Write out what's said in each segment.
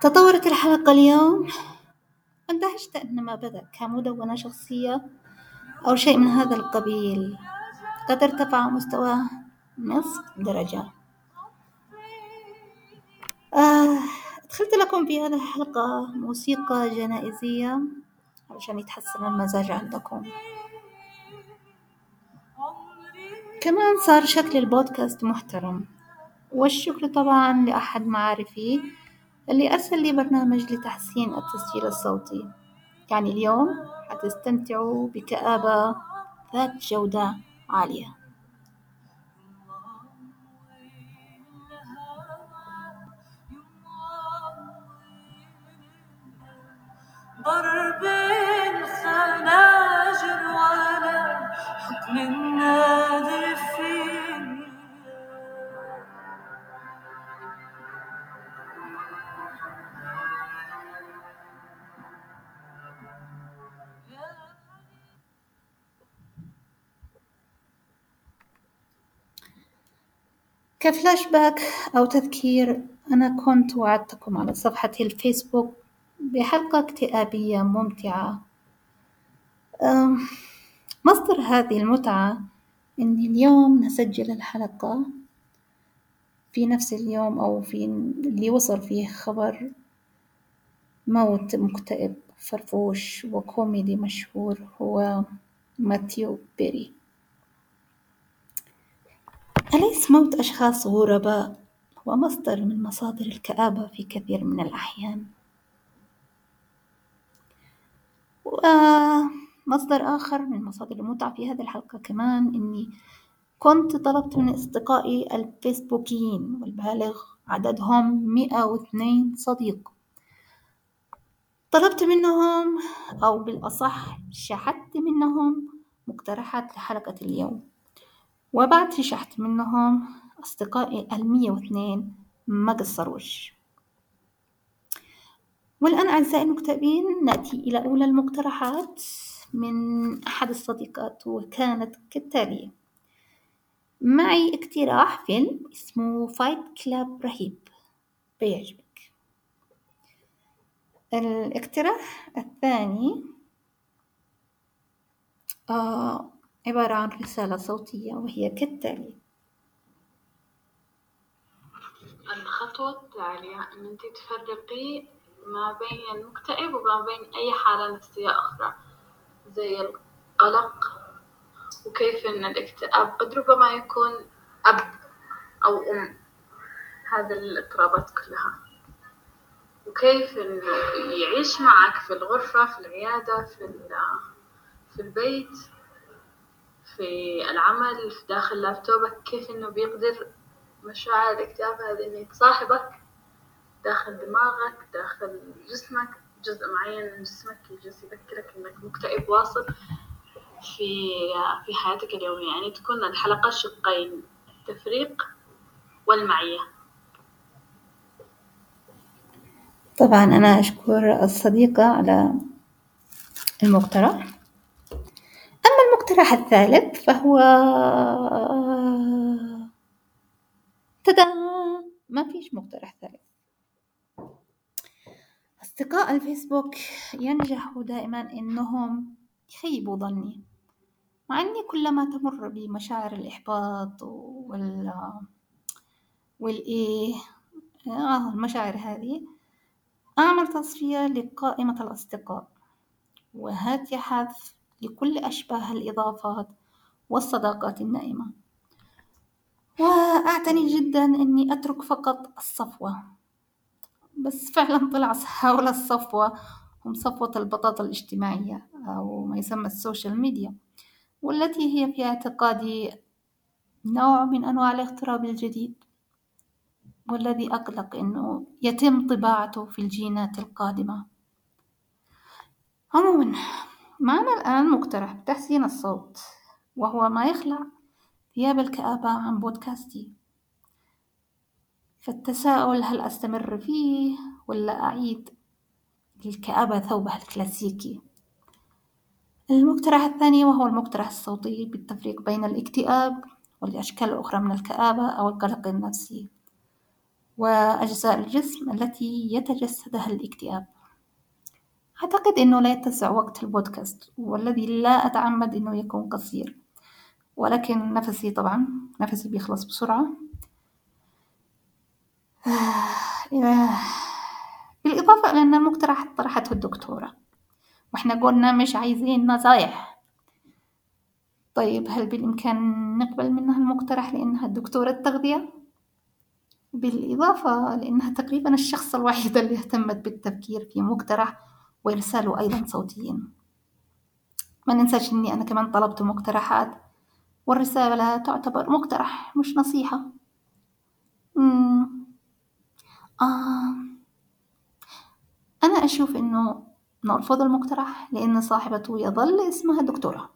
تطورت الحلقة اليوم؟ اندهشت أن ما بدأ كمدونة شخصية أو شيء من هذا القبيل. قد ارتفع مستواه نصف درجة. آه أدخلت لكم في هذه الحلقة موسيقى جنائزية عشان يتحسن المزاج عندكم. كمان صار شكل البودكاست محترم. والشكر طبعا لأحد معارفي اللي أرسل لي برنامج لتحسين التسجيل الصوتي. يعني اليوم حتستمتعوا بكآبة ذات جودة عالية. ضرب الخناجر ولا حكم كفلاش باك أو تذكير أنا كنت وعدتكم على صفحة الفيسبوك بحلقة اكتئابية ممتعة. مصدر هذه المتعة إن اليوم نسجل الحلقة في نفس اليوم أو في اللي وصل فيه خبر موت مكتئب فرفوش وكوميدي مشهور هو ماتيو بيري. أليس موت أشخاص غرباء هو مصدر من مصادر الكآبة في كثير من الأحيان؟ ومصدر آخر من مصادر المتعة في هذه الحلقة كمان إني كنت طلبت من أصدقائي الفيسبوكيين والبالغ عددهم مئة واثنين صديق طلبت منهم أو بالأصح شحت منهم مقترحات لحلقة اليوم وبعد شحت منهم أصدقائي المية واثنين ما قصروش والآن أعزائي المكتئبين نأتي إلى أولى المقترحات من أحد الصديقات وكانت كالتالي. معي اقتراح فيلم اسمه فايت كلاب رهيب بيعجبك. الاقتراح الثاني آه عبارة عن رسالة صوتية وهي كالتالي. الخطوة التالية أن أنت تفرقي ما بين المكتئب وما بين أي حالة نفسية أخرى زي القلق وكيف أن الاكتئاب قد ربما يكون أب أو أم. هذه الاضطرابات كلها. وكيف إنه يعيش معك في الغرفة في العيادة في في البيت. في العمل في داخل لابتوبك كيف إنه بيقدر مشاعر الاكتئاب هذه إنه يتصاحبك داخل دماغك داخل جسمك جزء معين من جسمك يجلس يذكرك إنك مكتئب واصل في في حياتك اليومية. يعني تكون الحلقة شقين التفريق والمعية. طبعا أنا أشكر الصديقة على المقترح. أما المقترح الثالث فهو تدا ما فيش مقترح ثالث. أصدقاء الفيسبوك ينجحوا دائما إنهم يخيبوا ظني مع إني كلما تمر بمشاعر الإحباط وال والإيه آه المشاعر هذه أعمل تصفية لقائمة الأصدقاء وهاتي حذف لكل أشباه الإضافات والصداقات النائمة. وأعتني جدا إني أترك فقط الصفوة. بس فعلا طلع هؤلاء الصفوة هم صفوة البطاطا الاجتماعية أو ما يسمى السوشيال ميديا والتي هي في اعتقادي نوع من أنواع الاغتراب الجديد والذي أقلق إنه يتم طباعته في الجينات القادمة. عموما معنا الآن مقترح بتحسين الصوت وهو ما يخلع ثياب الكآبة عن بودكاستي. فالتساؤل هل أستمر فيه ولا أعيد للكآبة ثوبها الكلاسيكي؟ المقترح الثاني وهو المقترح الصوتي بالتفريق بين الاكتئاب والأشكال الأخرى من الكآبة أو القلق النفسي وأجزاء الجسم التي يتجسدها الاكتئاب. أعتقد أنه لا يتسع وقت البودكاست والذي لا أتعمد أنه يكون قصير. ولكن نفسي طبعا نفسي بيخلص بسرعة. بالإضافة إلى أن المقترح طرحته الدكتورة. وإحنا قلنا مش عايزين نصايح. طيب هل بالإمكان نقبل منها المقترح لأنها دكتورة تغذية؟ بالإضافة لأنها تقريبا الشخص الوحيد اللي اهتمت بالتفكير في مقترح. وإرساله أيضا صوتيا ما ننساش إني أنا كمان طلبت مقترحات والرسالة تعتبر مقترح مش نصيحة. آه. أنا أشوف إنه نرفض المقترح لأن صاحبته يظل اسمها دكتورة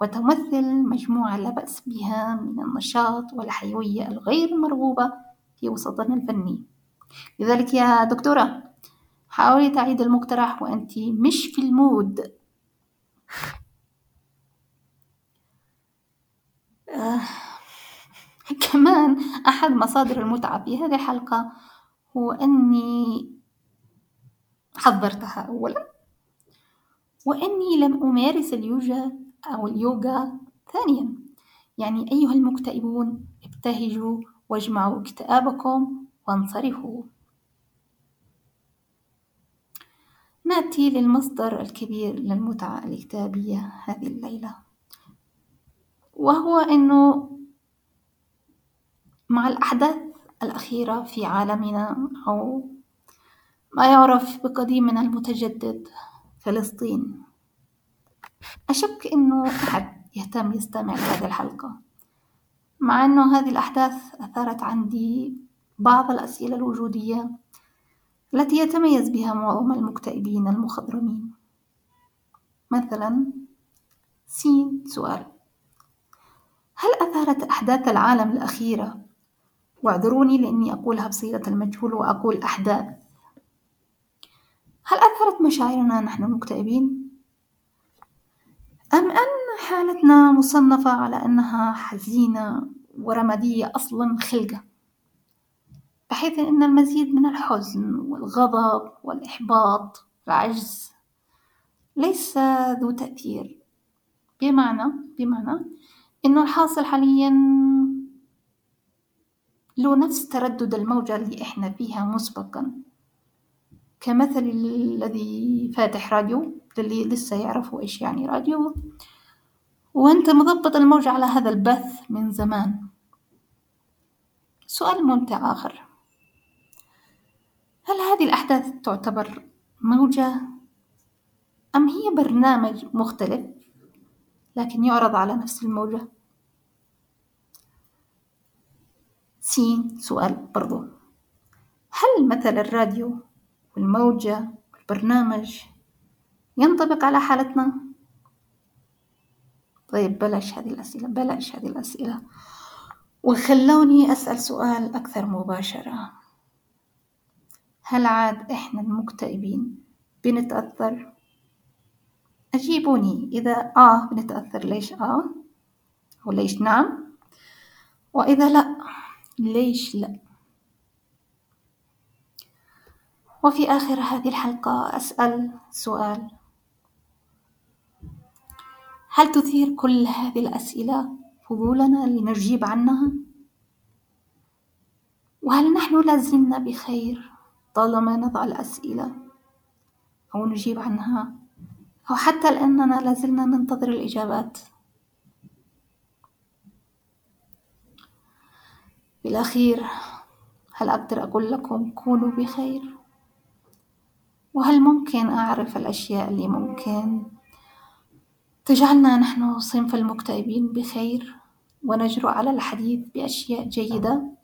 وتمثل مجموعة لا بأس بها من النشاط والحيوية الغير مرغوبة في وسطنا الفني لذلك يا دكتورة حاولي تعيد المقترح وأنت مش في المود. آه. كمان أحد مصادر المتعة في هذه الحلقة هو أني حضرتها أولا وأني لم أمارس اليوجا أو اليوغا ثانيا. يعني أيها المكتئبون ابتهجوا واجمعوا اكتئابكم وانصرفوا. نأتي للمصدر الكبير للمتعة الكتابية هذه الليلة وهو أنه مع الأحداث الأخيرة في عالمنا أو ما يعرف بقديمنا المتجدد فلسطين. أشك أنه أحد يهتم يستمع لهذه الحلقة مع أنه هذه الأحداث أثارت عندي بعض الأسئلة الوجودية التي يتميز بها معظم المكتئبين المخضرمين. مثلا سين سؤال. هل أثارت أحداث العالم الأخيرة؟ واعذروني لأني أقولها بصيغة المجهول وأقول أحداث. هل أثرت مشاعرنا نحن المكتئبين؟ أم أن حالتنا مصنفة على أنها حزينة ورمادية أصلا خلقة؟ بحيث أن المزيد من الحزن والغضب والإحباط والعجز ليس ذو تأثير. بمعنى بمعنى إنه الحاصل حاليا له نفس تردد الموجة اللي إحنا فيها مسبقا. كمثل الذي فاتح راديو للي لسه يعرفوا إيش يعني راديو. وأنت مضبط الموجة على هذا البث من زمان. سؤال ممتع آخر. هل هذه الأحداث تعتبر موجة أم هي برنامج مختلف لكن يعرض على نفس الموجة؟ سين سؤال برضو هل مثل الراديو والموجة والبرنامج ينطبق على حالتنا؟ طيب بلاش هذه الأسئلة بلاش هذه الأسئلة وخلوني أسأل سؤال أكثر مباشرة هل عاد إحنا المكتئبين؟ بنتأثر؟ أجيبوني إذا آه بنتأثر. ليش آه؟ وليش نعم؟ وإذا لأ ليش لأ؟ وفي آخر هذه الحلقة أسأل سؤال. هل تثير كل هذه الأسئلة فضولنا لنجيب عنها؟ وهل نحن لازلنا بخير؟ طالما نضع الأسئلة أو نجيب عنها أو حتى لأننا لازلنا ننتظر الإجابات؟ بالأخير هل أقدر أقول لكم كونوا بخير؟ وهل ممكن أعرف الأشياء اللي ممكن تجعلنا نحن صنف المكتئبين بخير ونجرؤ على الحديث بأشياء جيدة؟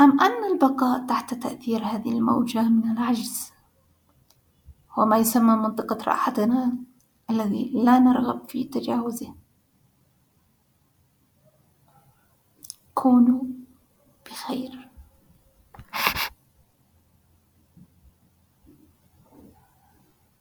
أم أن البقاء تحت تأثير هذه الموجة من العجز؟ هو ما يسمى منطقة راحتنا الذي لا نرغب في تجاوزه. كونوا بخير.